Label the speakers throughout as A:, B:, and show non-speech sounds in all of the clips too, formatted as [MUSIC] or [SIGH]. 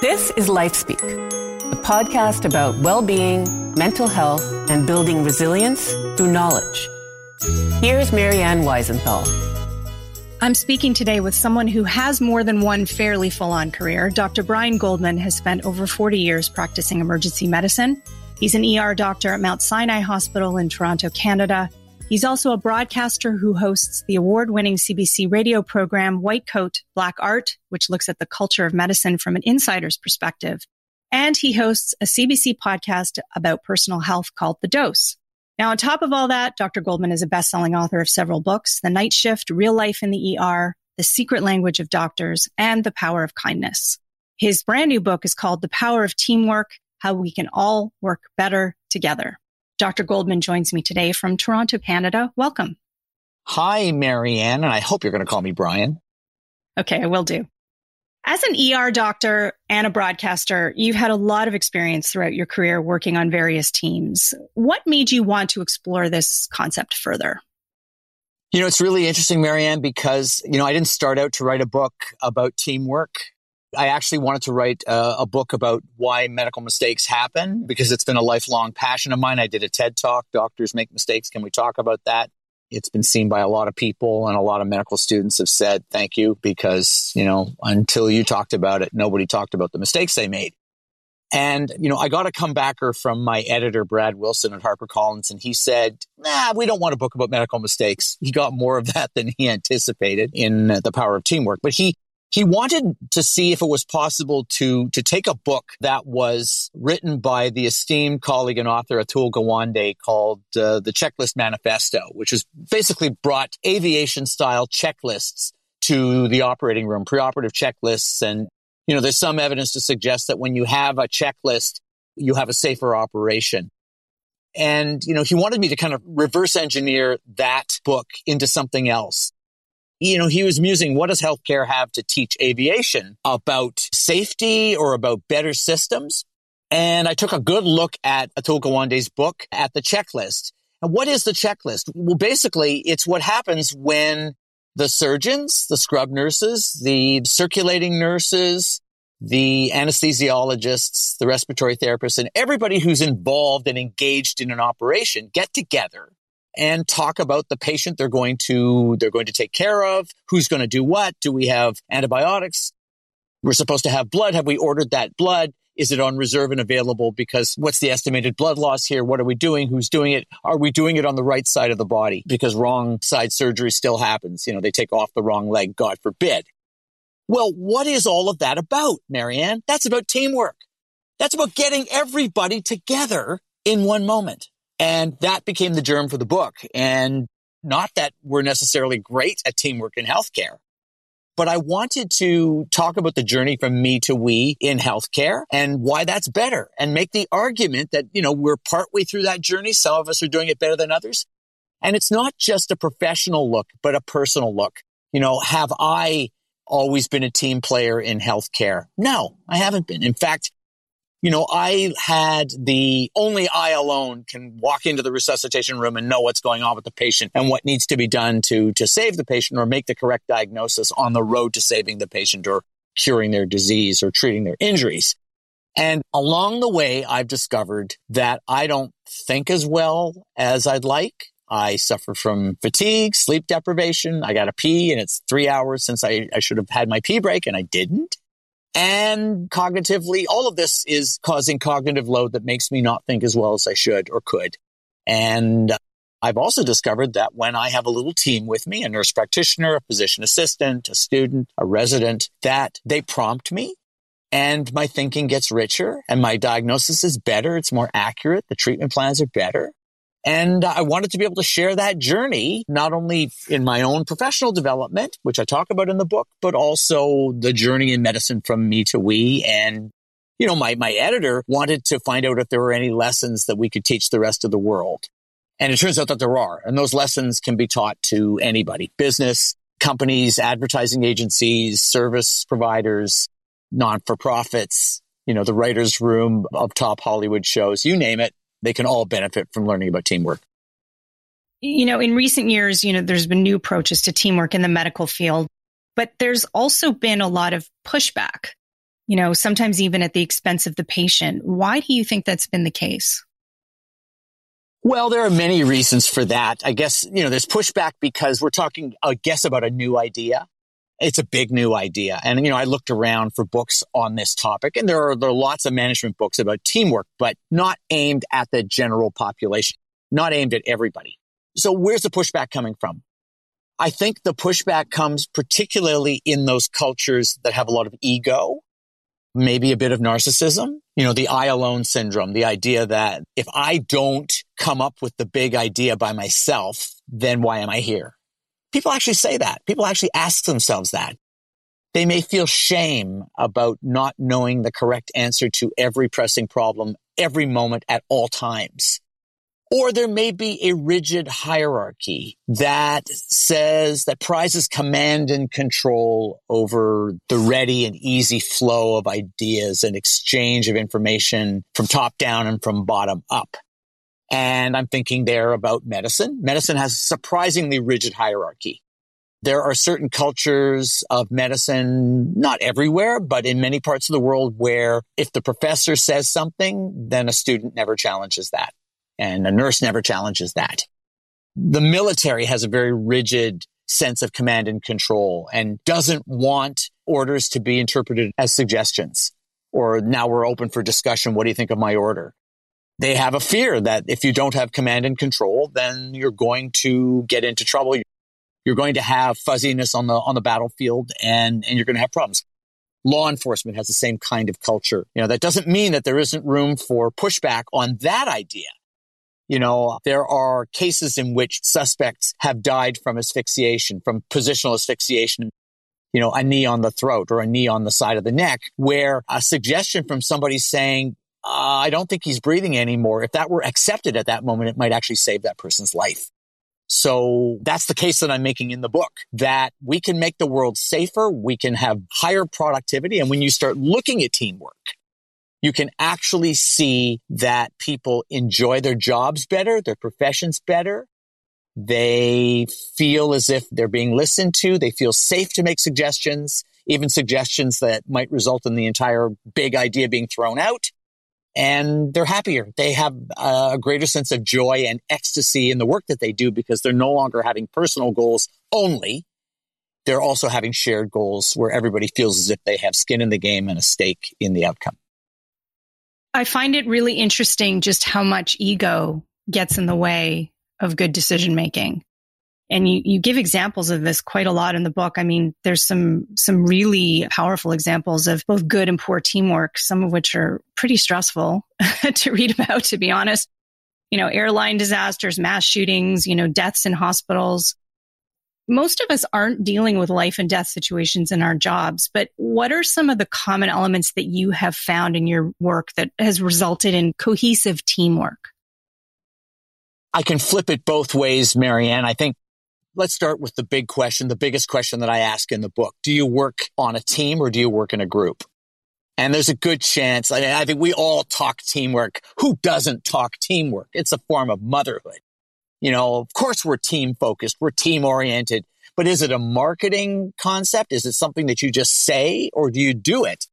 A: This is LifeSpeak, a podcast about well being, mental health, and building resilience through knowledge. Here's Marianne Weisenthal.
B: I'm speaking today with someone who has more than one fairly full on career. Dr. Brian Goldman has spent over 40 years practicing emergency medicine. He's an ER doctor at Mount Sinai Hospital in Toronto, Canada. He's also a broadcaster who hosts the award winning CBC radio program White Coat, Black Art, which looks at the culture of medicine from an insider's perspective. And he hosts a CBC podcast about personal health called The Dose. Now, on top of all that, Dr. Goldman is a best selling author of several books The Night Shift, Real Life in the ER, The Secret Language of Doctors, and The Power of Kindness. His brand new book is called The Power of Teamwork How We Can All Work Better Together. Dr. Goldman joins me today from Toronto, Canada. Welcome.
C: Hi, Marianne, and I hope you're going to call me Brian.
B: Okay, I will do. As an ER doctor and a broadcaster, you've had a lot of experience throughout your career working on various teams. What made you want to explore this concept further?
C: You know, it's really interesting, Marianne, because, you know, I didn't start out to write a book about teamwork. I actually wanted to write a, a, book about why medical mistakes happen because it's been a lifelong passion of mine. I did a TED talk, Doctors Make Mistakes. Can we talk about that? It's been seen by a lot of people and a lot of medical students have said thank you because, you know, until you talked about it, nobody talked about the mistakes they made. And, you know, I got a comebacker from my editor, Brad Wilson at HarperCollins, and he said, nah, we don't want a book about medical mistakes. He got more of that than he anticipated in uh, The Power of Teamwork. But he he wanted to see if it was possible to, to take a book that was written by the esteemed colleague and author Atul Gawande called uh, The Checklist Manifesto, which has basically brought aviation style checklists to the operating room, preoperative checklists. And, you know, there's some evidence to suggest that when you have a checklist, you have a safer operation. And, you know, he wanted me to kind of reverse engineer that book into something else you know, he was musing, what does healthcare have to teach aviation about safety or about better systems? And I took a good look at Atul Gawande's book at the checklist. And what is the checklist? Well, basically, it's what happens when the surgeons, the scrub nurses, the circulating nurses, the anesthesiologists, the respiratory therapists, and everybody who's involved and engaged in an operation get together and talk about the patient they're going to they're going to take care of, who's going to do what, do we have antibiotics? We're supposed to have blood. Have we ordered that blood? Is it on reserve and available? Because what's the estimated blood loss here? What are we doing? Who's doing it? Are we doing it on the right side of the body? Because wrong side surgery still happens. You know, they take off the wrong leg, God forbid. Well, what is all of that about, Marianne? That's about teamwork. That's about getting everybody together in one moment. And that became the germ for the book. And not that we're necessarily great at teamwork in healthcare, but I wanted to talk about the journey from me to we in healthcare and why that's better and make the argument that, you know, we're partway through that journey. Some of us are doing it better than others. And it's not just a professional look, but a personal look. You know, have I always been a team player in healthcare? No, I haven't been. In fact, you know, I had the only I alone can walk into the resuscitation room and know what's going on with the patient and what needs to be done to, to save the patient or make the correct diagnosis on the road to saving the patient or curing their disease or treating their injuries. And along the way, I've discovered that I don't think as well as I'd like. I suffer from fatigue, sleep deprivation. I got to pee and it's three hours since I, I should have had my pee break and I didn't and cognitively, all of this is causing cognitive load that makes me not think as well as I should or could. And I've also discovered that when I have a little team with me, a nurse practitioner, a physician assistant, a student, a resident, that they prompt me and my thinking gets richer and my diagnosis is better. It's more accurate. The treatment plans are better. And I wanted to be able to share that journey, not only in my own professional development, which I talk about in the book, but also the journey in medicine from me to we. And, you know, my, my editor wanted to find out if there were any lessons that we could teach the rest of the world. And it turns out that there are. And those lessons can be taught to anybody, business, companies, advertising agencies, service providers, non for profits, you know, the writer's room of top Hollywood shows, you name it they can all benefit from learning about teamwork.
B: You know, in recent years, you know, there's been new approaches to teamwork in the medical field. But there's also been a lot of pushback, you know, sometimes even at the expense of the patient. Why do you think that's been the case?
C: Well, there are many reasons for that. I guess, you know, there's pushback because we're talking, I guess, about a new idea. It's a big new idea. And, you know, I looked around for books on this topic and there are, there are lots of management books about teamwork, but not aimed at the general population, not aimed at everybody. So where's the pushback coming from? I think the pushback comes particularly in those cultures that have a lot of ego, maybe a bit of narcissism. You know, the I alone syndrome, the idea that if I don't come up with the big idea by myself, then why am I here? People actually say that. People actually ask themselves that. They may feel shame about not knowing the correct answer to every pressing problem every moment at all times. Or there may be a rigid hierarchy that says that prizes command and control over the ready and easy flow of ideas and exchange of information from top down and from bottom up. And I'm thinking there about medicine. Medicine has surprisingly rigid hierarchy. There are certain cultures of medicine, not everywhere, but in many parts of the world where if the professor says something, then a student never challenges that. And a nurse never challenges that. The military has a very rigid sense of command and control and doesn't want orders to be interpreted as suggestions. Or now we're open for discussion. What do you think of my order? They have a fear that if you don't have command and control, then you're going to get into trouble. You're going to have fuzziness on the, on the battlefield and, and you're going to have problems. Law enforcement has the same kind of culture. You know, that doesn't mean that there isn't room for pushback on that idea. You know, there are cases in which suspects have died from asphyxiation, from positional asphyxiation, you know, a knee on the throat or a knee on the side of the neck, where a suggestion from somebody saying, uh, I don't think he's breathing anymore. If that were accepted at that moment, it might actually save that person's life. So that's the case that I'm making in the book that we can make the world safer. We can have higher productivity. And when you start looking at teamwork, you can actually see that people enjoy their jobs better, their professions better. They feel as if they're being listened to. They feel safe to make suggestions, even suggestions that might result in the entire big idea being thrown out. And they're happier. They have a greater sense of joy and ecstasy in the work that they do because they're no longer having personal goals only. They're also having shared goals where everybody feels as if they have skin in the game and a stake in the outcome.
B: I find it really interesting just how much ego gets in the way of good decision making. And you, you give examples of this quite a lot in the book. I mean, there's some, some really powerful examples of both good and poor teamwork, some of which are pretty stressful [LAUGHS] to read about, to be honest. You know, airline disasters, mass shootings, you know, deaths in hospitals most of us aren't dealing with life and death situations in our jobs, but what are some of the common elements that you have found in your work that has resulted in cohesive teamwork?
C: I can flip it both ways, Marianne. I think let's start with the big question, the biggest question that I ask in the book. Do you work on a team or do you work in a group? And there's a good chance. I, mean, I think we all talk teamwork. Who doesn't talk teamwork? It's a form of motherhood. You know, of course we're team focused. We're team oriented, but is it a marketing concept? Is it something that you just say or do you do it?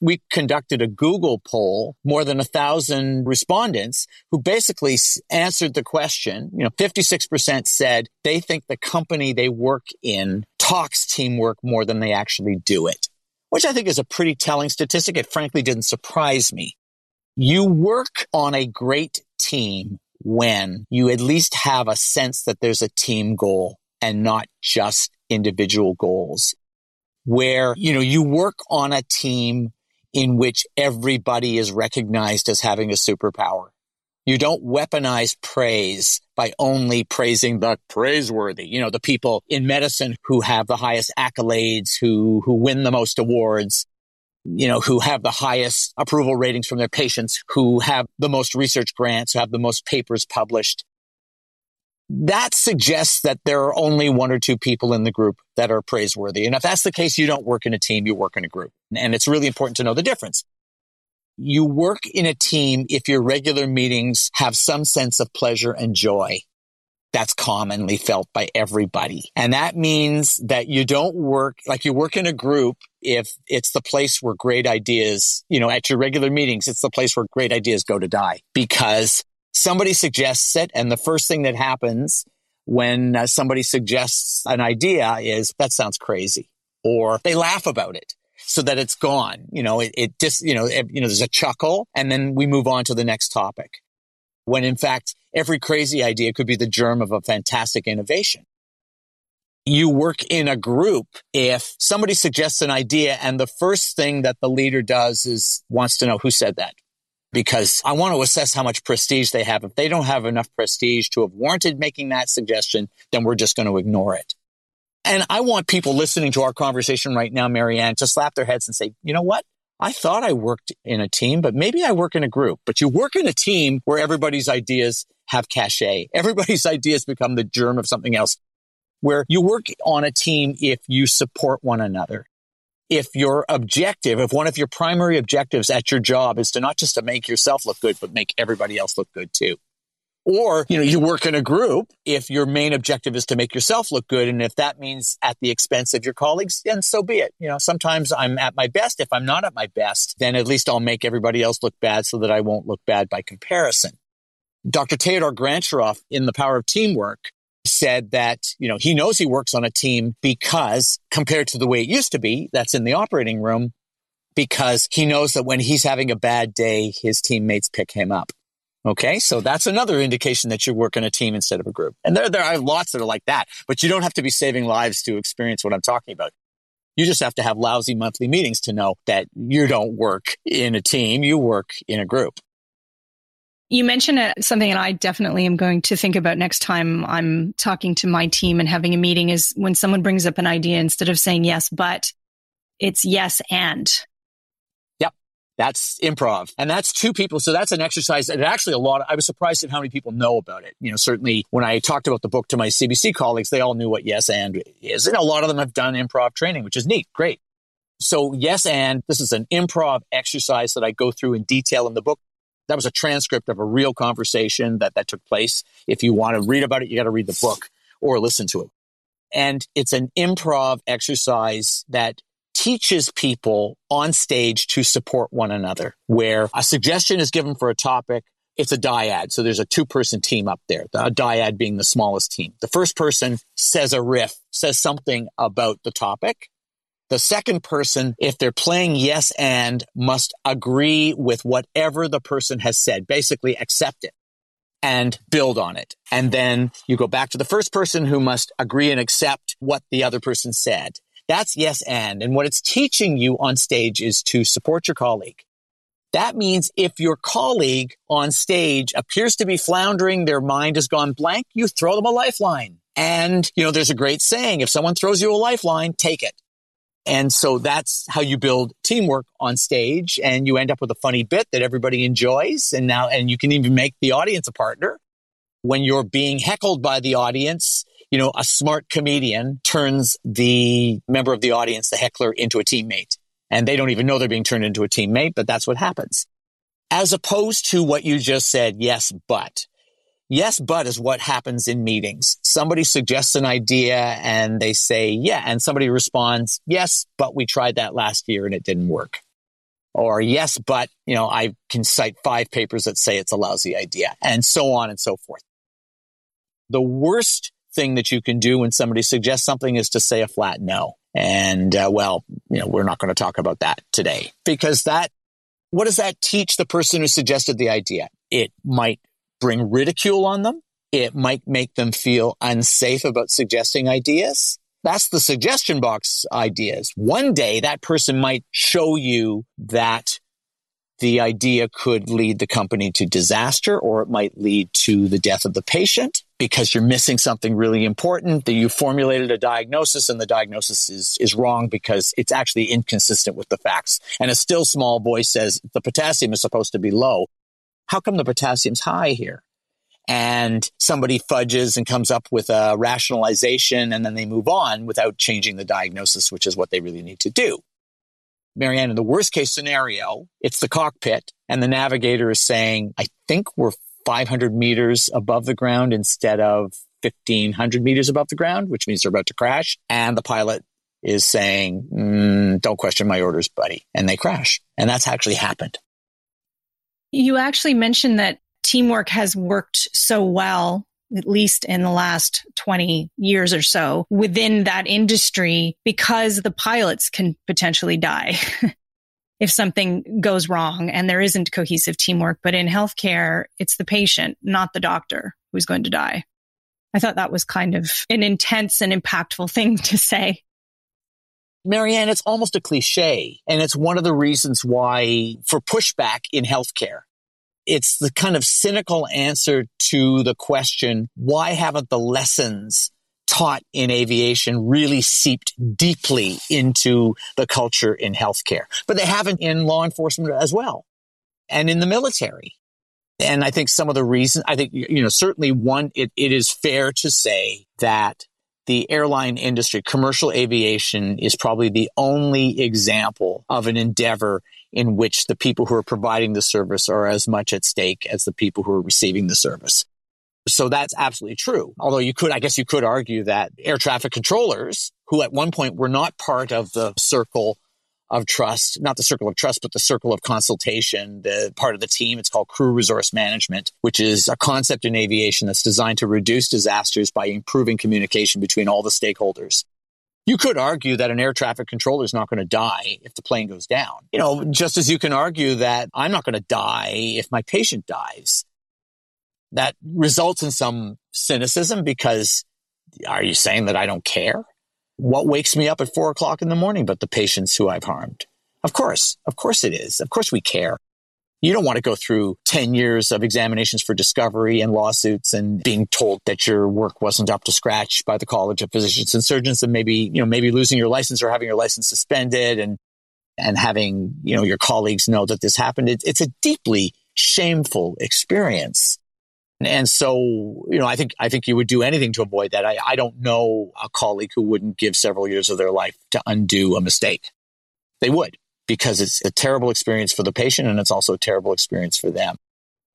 C: We conducted a Google poll, more than a thousand respondents who basically answered the question. You know, 56% said they think the company they work in talks teamwork more than they actually do it, which I think is a pretty telling statistic. It frankly didn't surprise me. You work on a great team when you at least have a sense that there's a team goal and not just individual goals where, you know, you work on a team in which everybody is recognized as having a superpower. You don't weaponize praise by only praising the praiseworthy, you know, the people in medicine who have the highest accolades, who, who win the most awards you know, who have the highest approval ratings from their patients, who have the most research grants, who have the most papers published. That suggests that there are only one or two people in the group that are praiseworthy. And if that's the case, you don't work in a team, you work in a group. And it's really important to know the difference. You work in a team if your regular meetings have some sense of pleasure and joy That's commonly felt by everybody. And that means that you don't work like you work in a group if it's the place where great ideas, you know, at your regular meetings, it's the place where great ideas go to die because somebody suggests it. And the first thing that happens when uh, somebody suggests an idea is that sounds crazy or they laugh about it so that it's gone. You know, it, it just, you know, it, you know, there's a chuckle and then we move on to the next topic. When in fact, every crazy idea could be the germ of a fantastic innovation. You work in a group if somebody suggests an idea and the first thing that the leader does is wants to know who said that. Because I want to assess how much prestige they have. If they don't have enough prestige to have warranted making that suggestion, then we're just going to ignore it. And I want people listening to our conversation right now, Marianne, to slap their heads and say, you know what? I thought I worked in a team, but maybe I work in a group. But you work in a team where everybody's ideas have cachet. Everybody's [LAUGHS] ideas become the germ of something else. Where you work on a team if you support one another. If your objective, if one of your primary objectives at your job is to not just to make yourself look good, but make everybody else look good too. Or, you know, you work in a group if your main objective is to make yourself look good. And if that means at the expense of your colleagues, then so be it. You know, sometimes I'm at my best. If I'm not at my best, then at least I'll make everybody else look bad so that I won't look bad by comparison. Dr. Theodore Grantcharov in The Power of Teamwork said that, you know, he knows he works on a team because compared to the way it used to be, that's in the operating room, because he knows that when he's having a bad day, his teammates pick him up. Okay. So that's another indication that you work in a team instead of a group. And there, there are lots that are like that, but you don't have to be saving lives to experience what I'm talking about. You just have to have lousy monthly meetings to know that you don't work in a team. You work in a group.
B: You mentioned uh, something that I definitely am going to think about next time I'm talking to my team and having a meeting is when someone brings up an idea, instead of saying yes, but it's yes and. Yep.
C: That's improv. And that's two people. So that's an exercise that actually a lot, of, I was surprised at how many people know about it. You know, certainly when I talked about the book to my CBC colleagues, they all knew what yes and is. And a lot of them have done improv training, which is neat. Great. So yes and this is an improv exercise that I go through in detail in the book. That was a transcript of a real conversation that, that took place. If you want to read about it, you got to read the book or listen to it. And it's an improv exercise that teaches people on stage to support one another, where a suggestion is given for a topic. It's a dyad. So there's a two person team up there, a dyad being the smallest team. The first person says a riff, says something about the topic. The second person, if they're playing yes and, must agree with whatever the person has said, basically accept it and build on it. And then you go back to the first person who must agree and accept what the other person said. That's yes and. And what it's teaching you on stage is to support your colleague. That means if your colleague on stage appears to be floundering, their mind has gone blank, you throw them a lifeline. And, you know, there's a great saying, if someone throws you a lifeline, take it. And so that's how you build teamwork on stage and you end up with a funny bit that everybody enjoys. And now, and you can even make the audience a partner. When you're being heckled by the audience, you know, a smart comedian turns the member of the audience, the heckler, into a teammate. And they don't even know they're being turned into a teammate, but that's what happens. As opposed to what you just said, yes, but. Yes, but is what happens in meetings. Somebody suggests an idea and they say, yeah. And somebody responds, yes, but we tried that last year and it didn't work. Or yes, but, you know, I can cite five papers that say it's a lousy idea and so on and so forth. The worst thing that you can do when somebody suggests something is to say a flat no. And uh, well, you know, we're not going to talk about that today because that, what does that teach the person who suggested the idea? It might bring ridicule on them. It might make them feel unsafe about suggesting ideas. That's the suggestion box ideas. One day that person might show you that the idea could lead the company to disaster or it might lead to the death of the patient because you're missing something really important that you formulated a diagnosis and the diagnosis is, is wrong because it's actually inconsistent with the facts. And a still small voice says the potassium is supposed to be low. How come the potassium's high here? And somebody fudges and comes up with a rationalization and then they move on without changing the diagnosis, which is what they really need to do. Marianne, in the worst case scenario, it's the cockpit and the navigator is saying, I think we're 500 meters above the ground instead of 1500 meters above the ground, which means they're about to crash. And the pilot is saying, mm, don't question my orders, buddy. And they crash. And that's actually happened.
B: You actually mentioned that teamwork has worked so well, at least in the last 20 years or so within that industry because the pilots can potentially die. [LAUGHS] if something goes wrong and there isn't cohesive teamwork. But in healthcare, it's the patient, not the doctor who's going to die. I thought that was kind of an intense and impactful [LAUGHS] thing to say.
C: Marianne, it's almost a cliche. And it's one of the reasons why for pushback in healthcare. It's the kind of cynical answer to the question, why haven't the lessons taught in aviation really seeped deeply into the culture in healthcare, but they haven't in law enforcement as well and in the military. And I think some of the reasons, I think, you know, certainly one, it, it is fair to say that the airline industry, commercial aviation is probably the only example of an endeavor in which the people who are providing the service are as much at stake as the people who are receiving the service. So that's absolutely true. Although you could, I guess you could argue that air traffic controllers, who at one point were not part of the circle of trust, not the circle of trust, but the circle of consultation, the part of the team. It's called crew resource management, which is a concept in aviation that's designed to reduce disasters by improving communication between all the stakeholders. You could argue that an air traffic controller is not going to die if the plane goes down. You know, just as you can argue that I'm not going to die if my patient dies that results in some cynicism because are you saying that I don't care? What wakes me up at four o'clock in the morning but the patients who I've harmed? Of course. Of course it is. Of course we care. You don't want to go through 10 years of examinations for discovery and lawsuits and being told that your work wasn't up to scratch by the College of Physicians and Surgeons and maybe, you know, maybe losing your license or having your license suspended and, and having, you know, your colleagues know that this happened. It, it's a deeply shameful experience. And so, you know, I think, I think you would do anything to avoid that. I, I don't know a colleague who wouldn't give several years of their life to undo a mistake. They would because it's a terrible experience for the patient and it's also a terrible experience for them.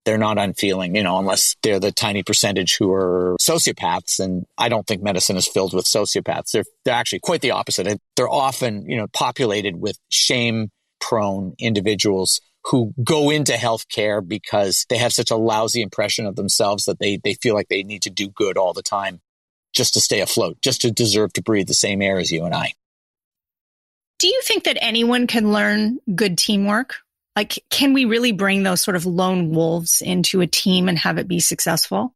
C: They're not unfeeling, you know, unless they're the tiny percentage who are sociopaths. And I don't think medicine is filled with sociopaths. They're, they're actually quite the opposite. They're often, you know, populated with shame prone individuals who go into healthcare because they have such a lousy impression of themselves that they, they feel like they need to do good all the time just to stay afloat, just to deserve to breathe the same air as you and I.
B: Do you think that anyone can learn good teamwork? Like, can we really bring those sort of lone wolves into a team and have it be successful?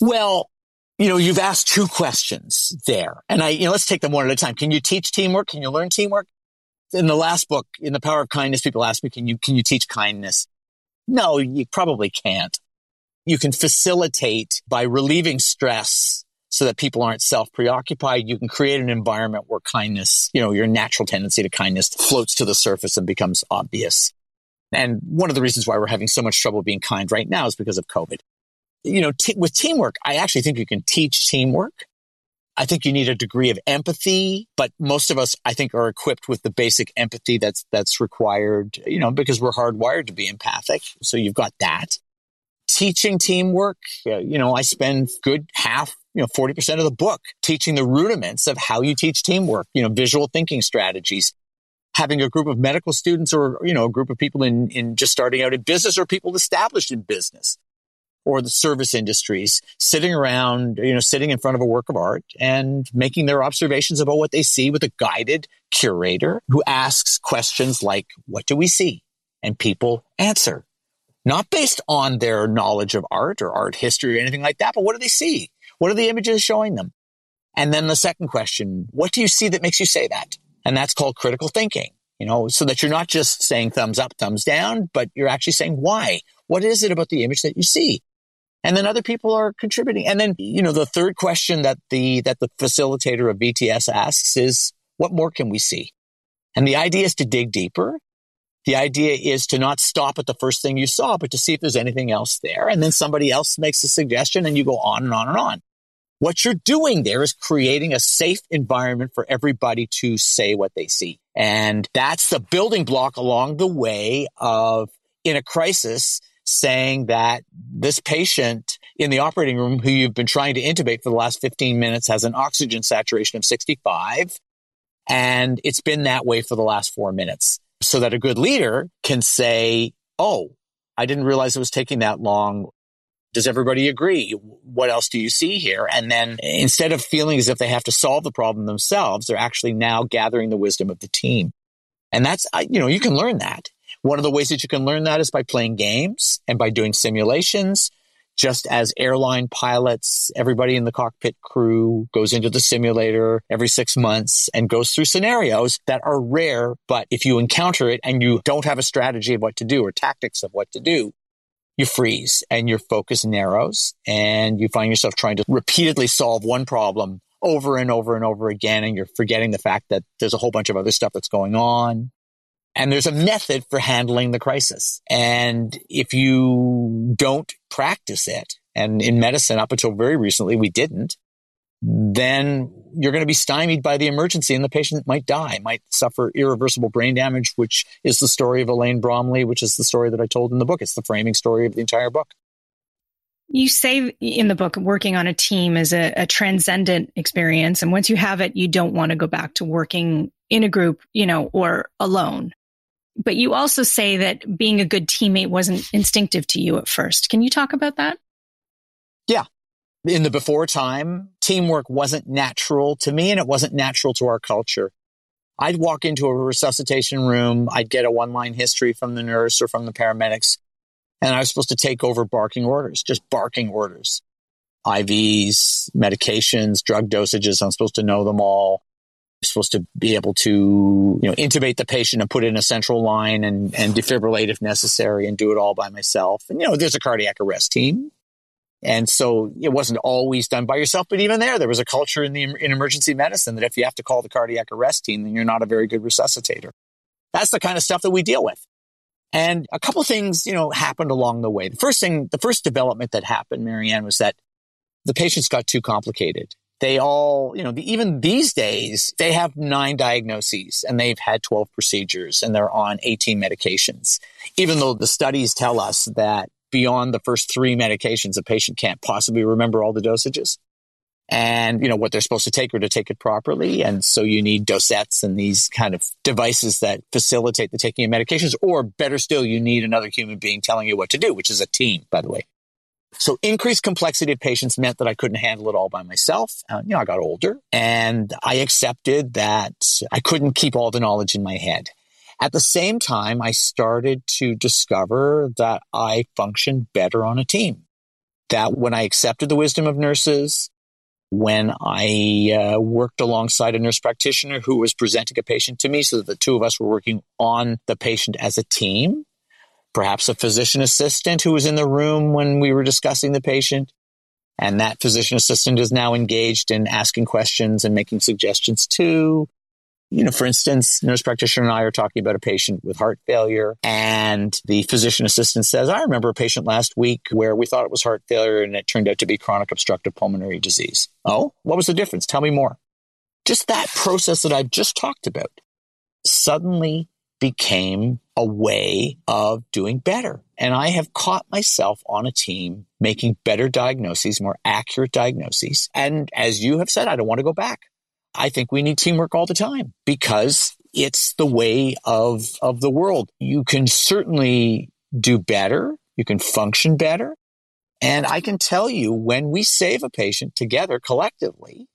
C: Well, you know, you've asked two questions there. And I, you know, let's take them one at a time. Can you teach teamwork? Can you learn teamwork? In the last book, in the power of kindness, people ask me, can you, can you teach kindness? No, you probably can't. You can facilitate by relieving stress so that people aren't self preoccupied. You can create an environment where kindness, you know, your natural tendency to kindness floats to the surface and becomes obvious. And one of the reasons why we're having so much trouble being kind right now is because of COVID. You know, t- with teamwork, I actually think you can teach teamwork. I think you need a degree of empathy, but most of us, I think, are equipped with the basic empathy that's, that's required, you know, because we're hardwired to be empathic. So you've got that. Teaching teamwork, uh, you know, I spend good half, you know, 40% of the book teaching the rudiments of how you teach teamwork, you know, visual thinking strategies, having a group of medical students or, you know, a group of people in, in just starting out in business or people established in business or the service industries sitting around, you know, sitting in front of a work of art and making their observations about what they see with a guided curator who asks questions like, what do we see? And people answer, not based on their knowledge of art or art history or anything like that, but what do they see? What are the images showing them? And then the second question, what do you see that makes you say that? And that's called critical thinking, you know, so that you're not just saying thumbs up, thumbs down, but you're actually saying why? What is it about the image that you see? And then other people are contributing. And then, you know, the third question that the, that the facilitator of VTS asks is, what more can we see? And the idea is to dig deeper. The idea is to not stop at the first thing you saw, but to see if there's anything else there. And then somebody else makes a suggestion and you go on and on and on. What you're doing there is creating a safe environment for everybody to say what they see. And that's the building block along the way of in a crisis saying that this patient in the operating room who you've been trying to intubate for the last 15 minutes has an oxygen saturation of 65. And it's been that way for the last four minutes so that a good leader can say, Oh, I didn't realize it was taking that long. Does everybody agree? What else do you see here? And then instead of feeling as if they have to solve the problem themselves, they're actually now gathering the wisdom of the team. And that's, you know, you can learn that. One of the ways that you can learn that is by playing games and by doing simulations. Just as airline pilots, everybody in the cockpit crew goes into the simulator every six months and goes through scenarios that are rare. But if you encounter it and you don't have a strategy of what to do or tactics of what to do, you freeze and your focus narrows and you find yourself trying to repeatedly solve one problem over and over and over again. And you're forgetting the fact that there's a whole bunch of other stuff that's going on. And there's a method for handling the crisis. And if you don't practice it, and in medicine, up until very recently, we didn't, then you're going to be stymied by the emergency and the patient might die, might suffer irreversible brain damage, which is the story of Elaine Bromley, which is the story that I told in the book. It's the framing story of the entire book.
B: You say in the book, working on a team is a, a transcendent experience. And once you have it, you don't want to go back to working in a group, you know, or alone. But you also say that being a good teammate wasn't instinctive to you at first. Can you talk about that?
C: Yeah. In the before time, teamwork wasn't natural to me and it wasn't natural to our culture. I'd walk into a resuscitation room, I'd get a one line history from the nurse or from the paramedics, and I was supposed to take over barking orders, just barking orders. IVs, medications, drug dosages. I'm supposed to know them all supposed to be able to, you know, intubate the patient and put in a central line and, and defibrillate if necessary and do it all by myself. And, you know, there's a cardiac arrest team. And so it wasn't always done by yourself, but even there, there was a culture in the in emergency medicine that if you have to call the cardiac arrest team, then you're not a very good resuscitator. That's the kind of stuff that we deal with. And a couple things, you know, happened along the way. The first thing, the first development that happened, Marianne, was that the patients got too complicated they all, you know, even these days, they have nine diagnoses and they've had 12 procedures and they're on 18 medications. Even though the studies tell us that beyond the first three medications, a patient can't possibly remember all the dosages and, you know, what they're supposed to take or to take it properly. And so you need dosettes and these kind of devices that facilitate the taking of medications, or better still, you need another human being telling you what to do, which is a team, by the way. So increased complexity of patients meant that I couldn't handle it all by myself. Uh, you know, I got older and I accepted that I couldn't keep all the knowledge in my head. At the same time, I started to discover that I functioned better on a team. That when I accepted the wisdom of nurses, when I uh, worked alongside a nurse practitioner who was presenting a patient to me so that the two of us were working on the patient as a team, perhaps a physician assistant who was in the room when we were discussing the patient. And that physician assistant is now engaged in asking questions and making suggestions too. You know, for instance, nurse practitioner and I are talking about a patient with heart failure and the physician assistant says, I remember a patient last week where we thought it was heart failure and it turned out to be chronic obstructive pulmonary disease. Oh, what was the difference? Tell me more. Just that process that I've just talked about suddenly became a way of doing better. And I have caught myself on a team making better diagnoses, more accurate diagnoses. And as you have said, I don't want to go back. I think we need teamwork all the time because it's the way of, of the world. You can certainly do better. You can function better. And I can tell you when we save a patient together collectively,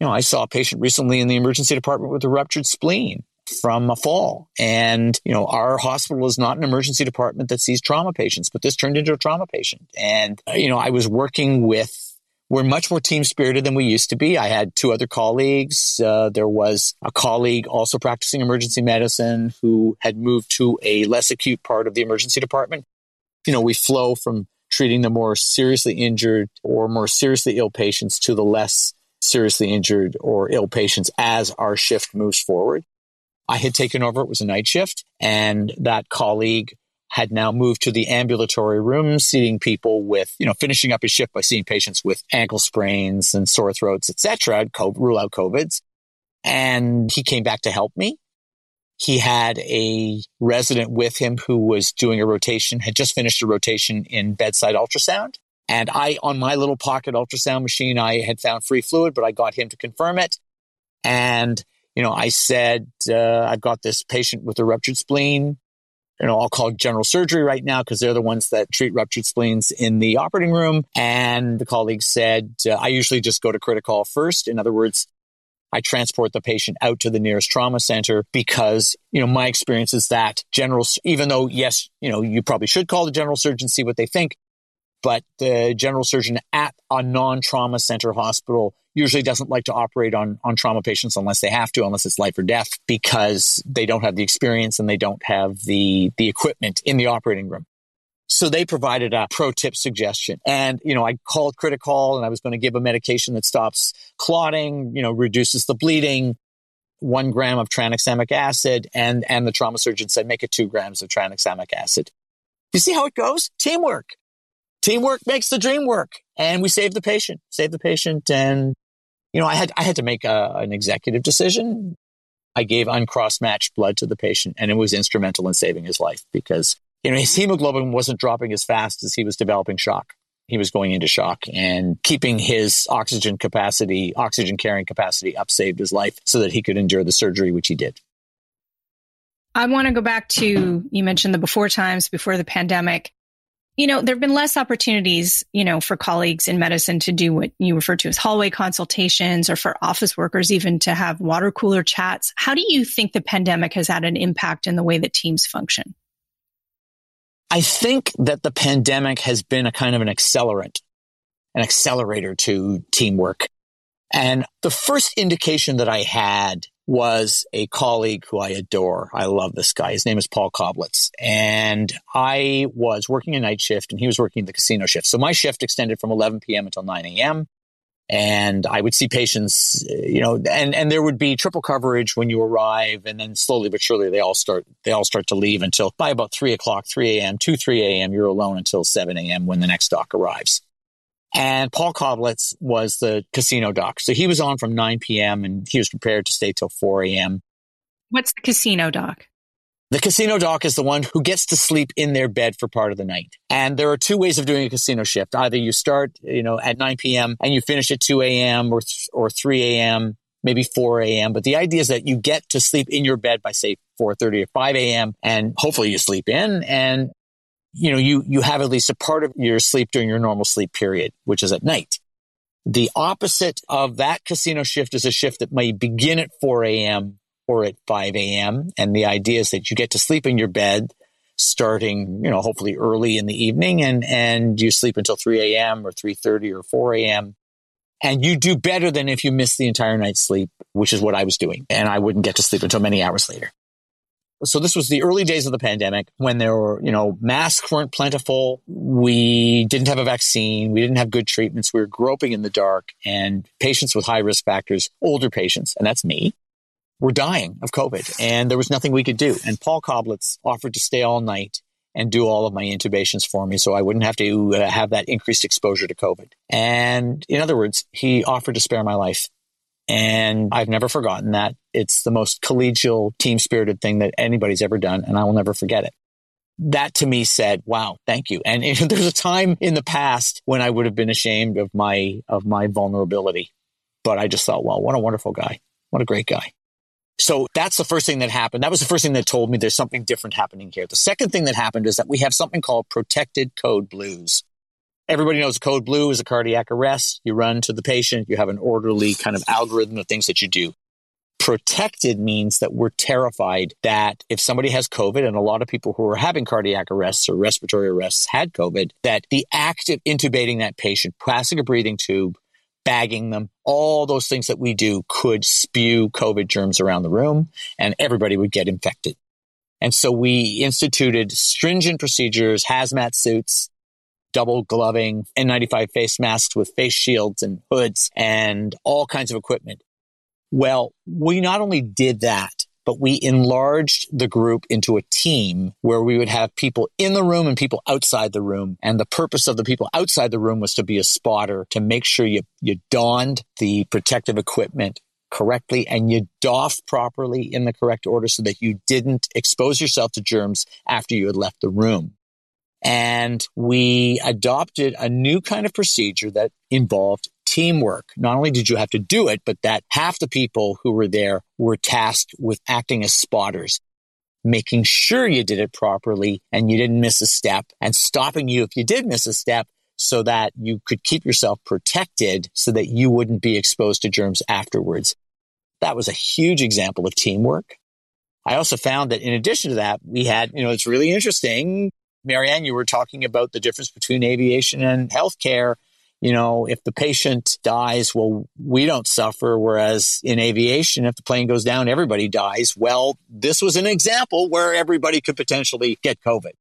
C: you know, I saw a patient recently in the emergency department with a ruptured spleen from a fall. And, you know, our hospital is not an emergency department that sees trauma patients, but this turned into a trauma patient. And, you know, I was working with we're much more team spirited than we used to be. I had two other colleagues. Uh, there was a colleague also practicing emergency medicine who had moved to a less acute part of the emergency department. You know, we flow from treating the more seriously injured or more seriously ill patients to the less seriously injured or ill patients as our shift moves forward. I had taken over. It was a night shift and that colleague had now moved to the ambulatory room, seeing people with, you know, finishing up his shift by seeing patients with ankle sprains and sore throats, et cetera, COVID, rule out COVIDs. And he came back to help me. He had a resident with him who was doing a rotation, had just finished a rotation in bedside ultrasound. And I, on my little pocket ultrasound machine, I had found free fluid, but I got him to confirm it. And, you know, I said, uh, I've got this patient with a ruptured spleen. You know, I'll call general surgery right now because they're the ones that treat ruptured spleens in the operating room. And the colleague said, uh, I usually just go to CritiCall first. In other words, I transport the patient out to the nearest trauma center because, you know, my experience is that general, even though, yes, you know, you probably should call the general surgeon, see what they think but the general surgeon at a non-trauma center hospital usually doesn't like to operate on, on trauma patients unless they have to, unless it's life or death, because they don't have the experience and they don't have the, the equipment in the operating room. So they provided a pro tip suggestion. And, you know, I called CritiCall and I was going to give a medication that stops clotting, you know, reduces the bleeding, one gram of tranexamic acid. And, and the trauma surgeon said, make it two grams of tranexamic acid. You see how it goes? Teamwork teamwork makes the dream work. And we saved the patient, saved the patient. And, you know, I had, I had to make a, an executive decision. I gave uncross matched blood to the patient and it was instrumental in saving his life because, you know, his mm-hmm. hemoglobin wasn't dropping as fast as he was developing shock. He was going into shock and keeping his oxygen capacity, oxygen carrying capacity up saved his life so that he could endure the surgery, which he did.
B: I want to go back to you mentioned the before times before the pandemic you know, there have been less opportunities, you know, for colleagues in medicine to do what you refer to as hallway consultations or for office workers even to have water cooler chats. How do you think the pandemic has had an impact in the way that teams function?
C: I think that the pandemic has been a kind of an accelerant, an accelerator to teamwork. And the first indication that I had was a colleague who I adore. I love this guy. His name is Paul Koblitz. And I was working a night shift and he was working the casino shift. So my shift extended from 11 p.m. until 9 a.m. And I would see patients, you know, and, and there would be triple coverage when you arrive. And then slowly but surely they all start, they all start to leave until by about three o'clock, 3 a.m., 2, 3 a.m. You're alone until 7 a.m. when the next doc arrives. And Paul Koblitz was the casino doc. So he was on from 9 p.m. and he was prepared to stay till 4 a.m.
B: What's the casino doc?
C: The casino doc is the one who gets to sleep in their bed for part of the night. And there are two ways of doing a casino shift. Either you start, you know, at 9 p.m. and you finish at 2 a.m. or, or 3 a.m., maybe 4 a.m. But the idea is that you get to sleep in your bed by say 4.30 or 5 a.m. and hopefully you sleep in and you know, you, you have at least a part of your sleep during your normal sleep period, which is at night. The opposite of that casino shift is a shift that may begin at 4 a.m. or at 5 a.m. And the idea is that you get to sleep in your bed starting, you know, hopefully early in the evening and, and you sleep until 3 a.m. or 3.30 or 4 a.m. And you do better than if you miss the entire night's sleep, which is what I was doing. And I wouldn't get to sleep until many hours later. So this was the early days of the pandemic when there were, you know, masks weren't plentiful. We didn't have a vaccine. We didn't have good treatments. We were groping in the dark and patients with high risk factors, older patients, and that's me, were dying of COVID and there was nothing we could do. And Paul Koblitz offered to stay all night and do all of my intubations for me so I wouldn't have to uh, have that increased exposure to COVID. And in other words, he offered to spare my life. And I've never forgotten that. It's the most collegial, team spirited thing that anybody's ever done, and I will never forget it. That to me said, wow, thank you. And, [LAUGHS] and there's a time in the past when I would have been ashamed of my, of my vulnerability. But I just thought, wow, what a wonderful guy. What a great guy. So that's the first thing that happened. That was the first thing that told me there's something different happening here. The second thing that happened is that we have something called protected code blues. Everybody knows code blue is a cardiac arrest. You run to the patient. You have an orderly kind of algorithm of things that you do. Protected means that we're terrified that if somebody has COVID, and a lot of people who are having cardiac arrests or respiratory arrests had COVID, that the act of intubating that patient, passing a breathing tube, bagging them, all those things that we do could spew COVID germs around the room and everybody would get infected. And so we instituted stringent procedures, hazmat suits, double gloving, N95 face masks with face shields and hoods and all kinds of equipment. Well, we not only did that, but we enlarged the group into a team where we would have people in the room and people outside the room. And the purpose of the people outside the room was to be a spotter, to make sure you, you donned the protective equipment correctly and you doff properly in the correct order so that you didn't expose yourself to germs after you had left the room. And we adopted a new kind of procedure that involved teamwork. Not only did you have to do it, but that half the people who were there were tasked with acting as spotters, making sure you did it properly and you didn't miss a step and stopping you if you did miss a step so that you could keep yourself protected so that you wouldn't be exposed to germs afterwards. That was a huge example of teamwork. I also found that in addition to that, we had, you know, it's really interesting. Marianne, you were talking about the difference between aviation and healthcare. You know, if the patient dies, well, we don't suffer. Whereas in aviation, if the plane goes down, everybody dies. Well, this was an example where everybody could potentially get COVID.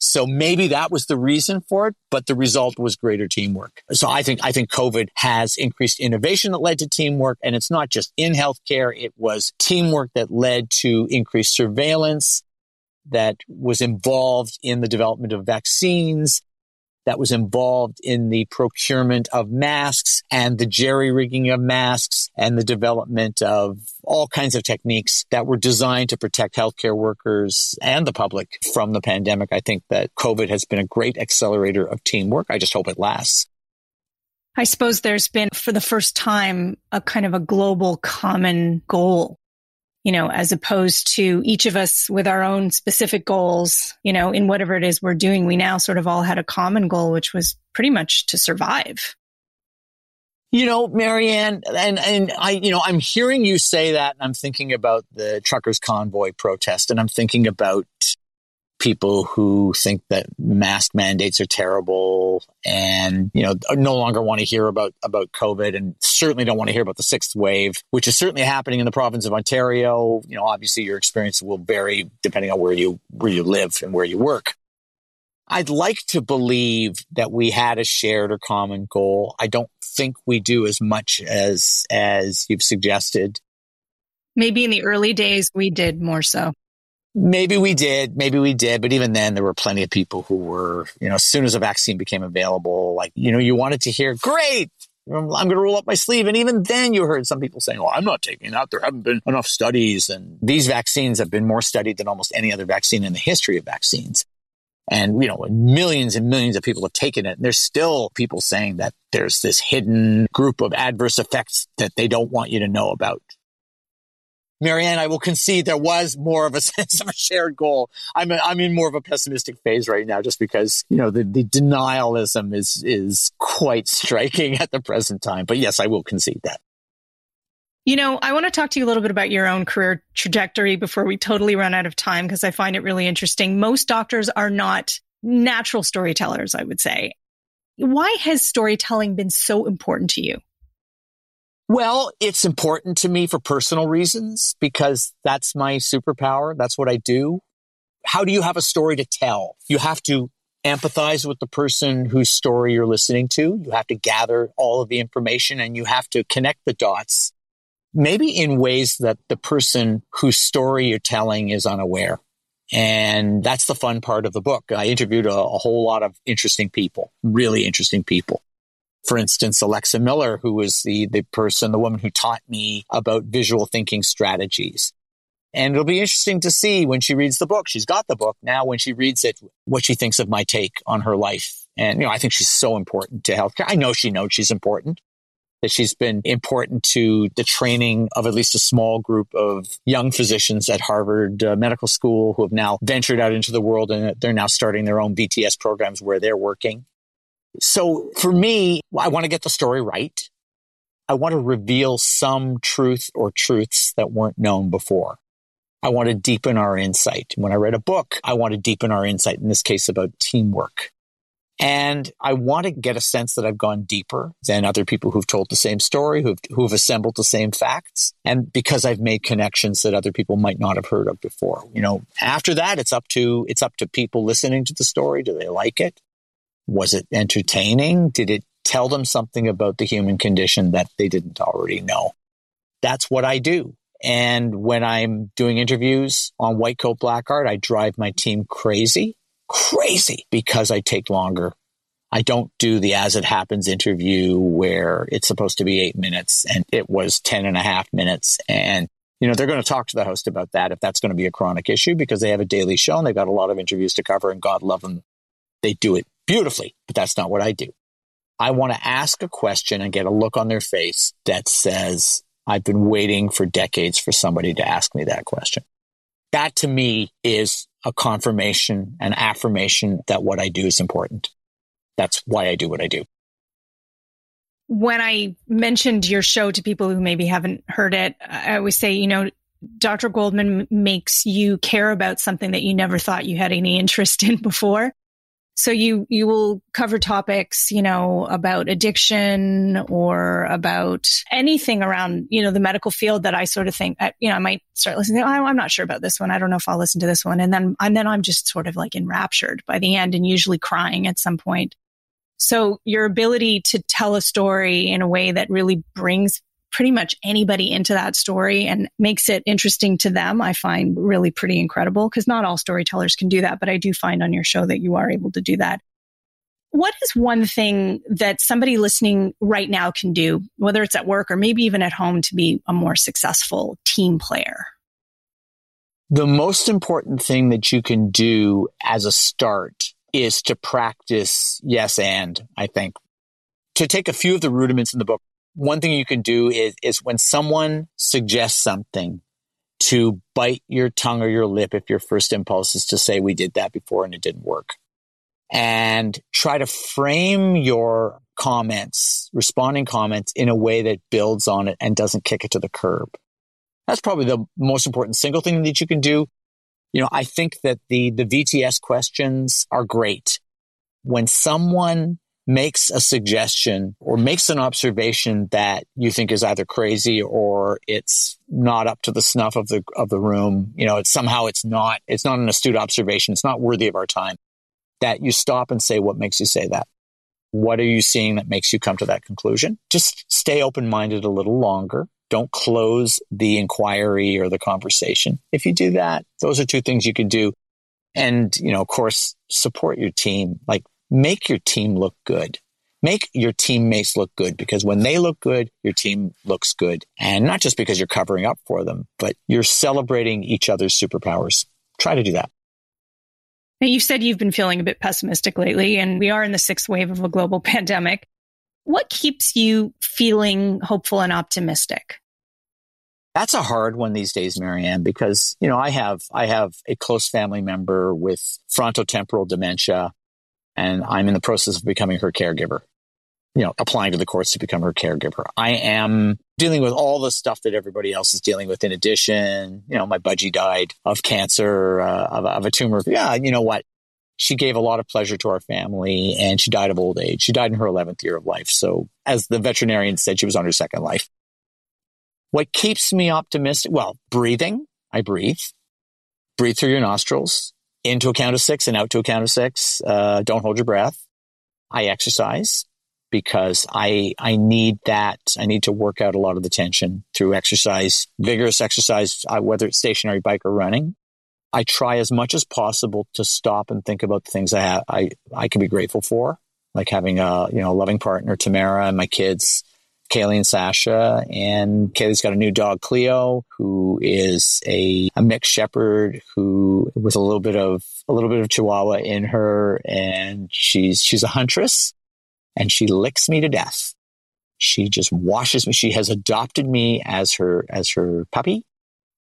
C: So maybe that was the reason for it, but the result was greater teamwork. So I think, I think COVID has increased innovation that led to teamwork. And it's not just in healthcare. It was teamwork that led to increased surveillance that was involved in the development of vaccines that was involved in the procurement of masks and the jerry rigging of masks and the development of all kinds of techniques that were designed to protect healthcare workers and the public from the pandemic. I think that COVID has been a great accelerator of teamwork. I just hope it lasts.
B: I suppose there's been, for the first time, a kind of a global common goal you know, as opposed to each of us with our own specific goals, you know, in whatever it is we're doing, we now sort of all had a common goal, which was pretty much to survive.
C: You know, Marianne, and, and I, you know, I'm hearing you say that and I'm thinking about the truckers convoy protest and I'm thinking about people who think that mask mandates are terrible and you know no longer want to hear about about covid and certainly don't want to hear about the sixth wave which is certainly happening in the province of ontario you know obviously your experience will vary depending on where you where you live and where you work I'd like to believe that we had a shared or common goal. I don't think we do as much as as you've suggested.
B: Maybe in the early days we did more so.
C: Maybe we did, maybe we did, but even then, there were plenty of people who were, you know, as soon as a vaccine became available, like, you know, you wanted to hear, great, I'm going to roll up my sleeve. And even then, you heard some people saying, well, I'm not taking that. There haven't been enough studies." And these vaccines have been more studied than almost any other vaccine in the history of vaccines. And, you know, millions and millions of people have taken it. And there's still people saying that there's this hidden group of adverse effects that they don't want you to know about. Marianne, I will concede there was more of a [LAUGHS] sense of a shared goal. I'm, a, I'm in more of a pessimistic phase right now just because, you know, the, the denialism is, is quite striking [LAUGHS] at the present time. But yes, I will concede that.
B: You know, I want to talk to you a little bit about your own career trajectory before we totally run out of time because I find it really interesting. Most doctors are not natural storytellers, I would say. Why has storytelling been so important to you?
C: Well, it's important to me for personal reasons because that's my superpower. That's what I do. How do you have a story to tell? You have to empathize with the person whose story you're listening to. You have to gather all of the information and you have to connect the dots, maybe in ways that the person whose story you're telling is unaware. And that's the fun part of the book. I interviewed a, a whole lot of interesting people, really interesting people for instance, Alexa Miller, who was the, the person, the woman who taught me about visual thinking strategies. And it'll be interesting to see when she reads the book. She's got the book now. When she reads it, what she thinks of my take on her life. And, you know, I think she's so important to healthcare. I know she knows she's important, that she's been important to the training of at least a small group of young physicians at Harvard uh, Medical School who have now ventured out into the world and they're now starting their own VTS programs where they're working. So for me, I want to get the story right. I want to reveal some truth or truths that weren't known before. I want to deepen our insight. When I read a book, I want to deepen our insight, in this case about teamwork. And I want to get a sense that I've gone deeper than other people who've told the same story, who've, who've assembled the same facts. And because I've made connections that other people might not have heard of before. You know, after that, it's up to, it's up to people listening to the story. Do they like it? Was it entertaining? Did it tell them something about the human condition that they didn't already know? That's what I do. And when I'm doing interviews on White Coat Black Art, I drive my team crazy, crazy because I take longer. I don't do the as it happens interview where it's supposed to be eight minutes and it was 10 and a half minutes. And, you know, they're going to talk to the host about that if that's going to be a chronic issue because they have a daily show and they've got a lot of interviews to cover and God love them They do it beautifully, but that's not what I do. I want to ask a question and get a look on their face that says, I've been waiting for decades for somebody to ask me that question. That to me is a confirmation, an affirmation that what I do is important. That's why I do what I do.
B: When I mentioned your show to people who maybe haven't heard it, I always say, you know, Dr. Goldman makes you care about something that you never thought you had any interest in [LAUGHS] before. So you, you will cover topics, you know, about addiction or about anything around, you know, the medical field that I sort of think, you know, I might start listening. Oh, I'm not sure about this one. I don't know if I'll listen to this one. And then, and then I'm just sort of like enraptured by the end and usually crying at some point. So your ability to tell a story in a way that really brings pretty much anybody into that story and makes it interesting to them, I find really pretty incredible because not all storytellers can do that, but I do find on your show that you are able to do that. What is one thing that somebody listening right now can do, whether it's at work or maybe even at home, to be a more successful team player?
C: The most important thing that you can do as a start is to practice yes and, I think. To take a few of the rudiments in the book, one thing you can do is, is when someone suggests something to bite your tongue or your lip if your first impulse is to say, we did that before and it didn't work. And try to frame your comments, responding comments in a way that builds on it and doesn't kick it to the curb. That's probably the most important single thing that you can do. You know, I think that the, the VTS questions are great. When someone makes a suggestion or makes an observation that you think is either crazy or it's not up to the snuff of the of the room. You know it's somehow it's not it's not an astute observation. It's not worthy of our time. That you stop and say what makes you say that? What are you seeing that makes you come to that conclusion? Just stay open minded a little longer. Don't close the inquiry or the conversation. If you do that those are two things you can do. And you know of course support your team. Like make your team look good. Make your teammates look good because when they look good, your team looks good. And not just because you're covering up for them, but you're celebrating each other's superpowers. Try to do that.
B: Now, you've said you've been feeling a bit pessimistic lately, and we are in the sixth wave of a global [LAUGHS] pandemic. What keeps you feeling hopeful and optimistic?
C: That's a hard one these days, Marianne, because, you know, I have, I have a close family member with frontotemporal dementia and I'm in the process of becoming her caregiver. You know, applying to the courts to become her caregiver. I am dealing with all the stuff that everybody else is dealing with. In addition, you know, my budgie died of cancer, uh, of, of a tumor. Yeah, you know what? She gave a lot of pleasure to our family and she died of old age. She died in her 11th year of life. So as the veterinarian said, she was on her second life. What keeps me optimistic? Well, breathing. I breathe. Breathe through your nostrils into a count of six and out to a count of six. Uh, don't hold your breath. I exercise because I I need that. I need to work out a lot of the tension through exercise, vigorous exercise, uh, whether it's stationary bike or running. I try as much as possible to stop and think about the things I have, I I can be grateful for, like having a you know a loving partner, Tamara, and my kids, Kaylee and Sasha. And Kaylee's got a new dog, Cleo, who is a, a mixed shepherd who with a little bit of a little bit of Chihuahua in her, and she's she's a huntress, and she licks me to death. She just washes me. She has adopted me as her as her puppy,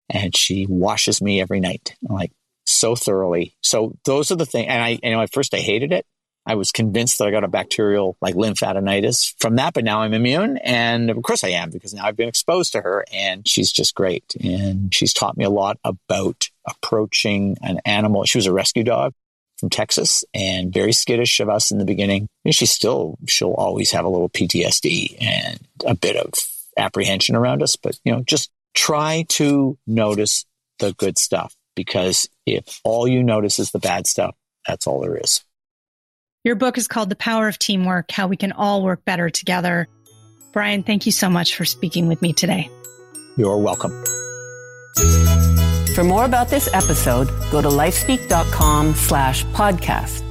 C: and she washes me every night, like so thoroughly. So those are the things. And I, you know, at first I hated it, I was convinced that I got a bacterial like lymphadenitis from that, but now I'm immune. And of course I am because now I've been exposed to her and she's just great. And she's taught me a lot about approaching an animal. She was a rescue dog from Texas and very skittish of us in the beginning. And she still, she'll always have a little PTSD and a bit of apprehension around us, but you know, just try to notice the good stuff because if all you notice is the bad stuff, that's all there is.
B: Your book is called The Power of Teamwork How We Can All Work Better Together. Brian, thank you so much for speaking with me today.
C: You're welcome.
A: For more about this episode, go to lifespeak.com slash podcast.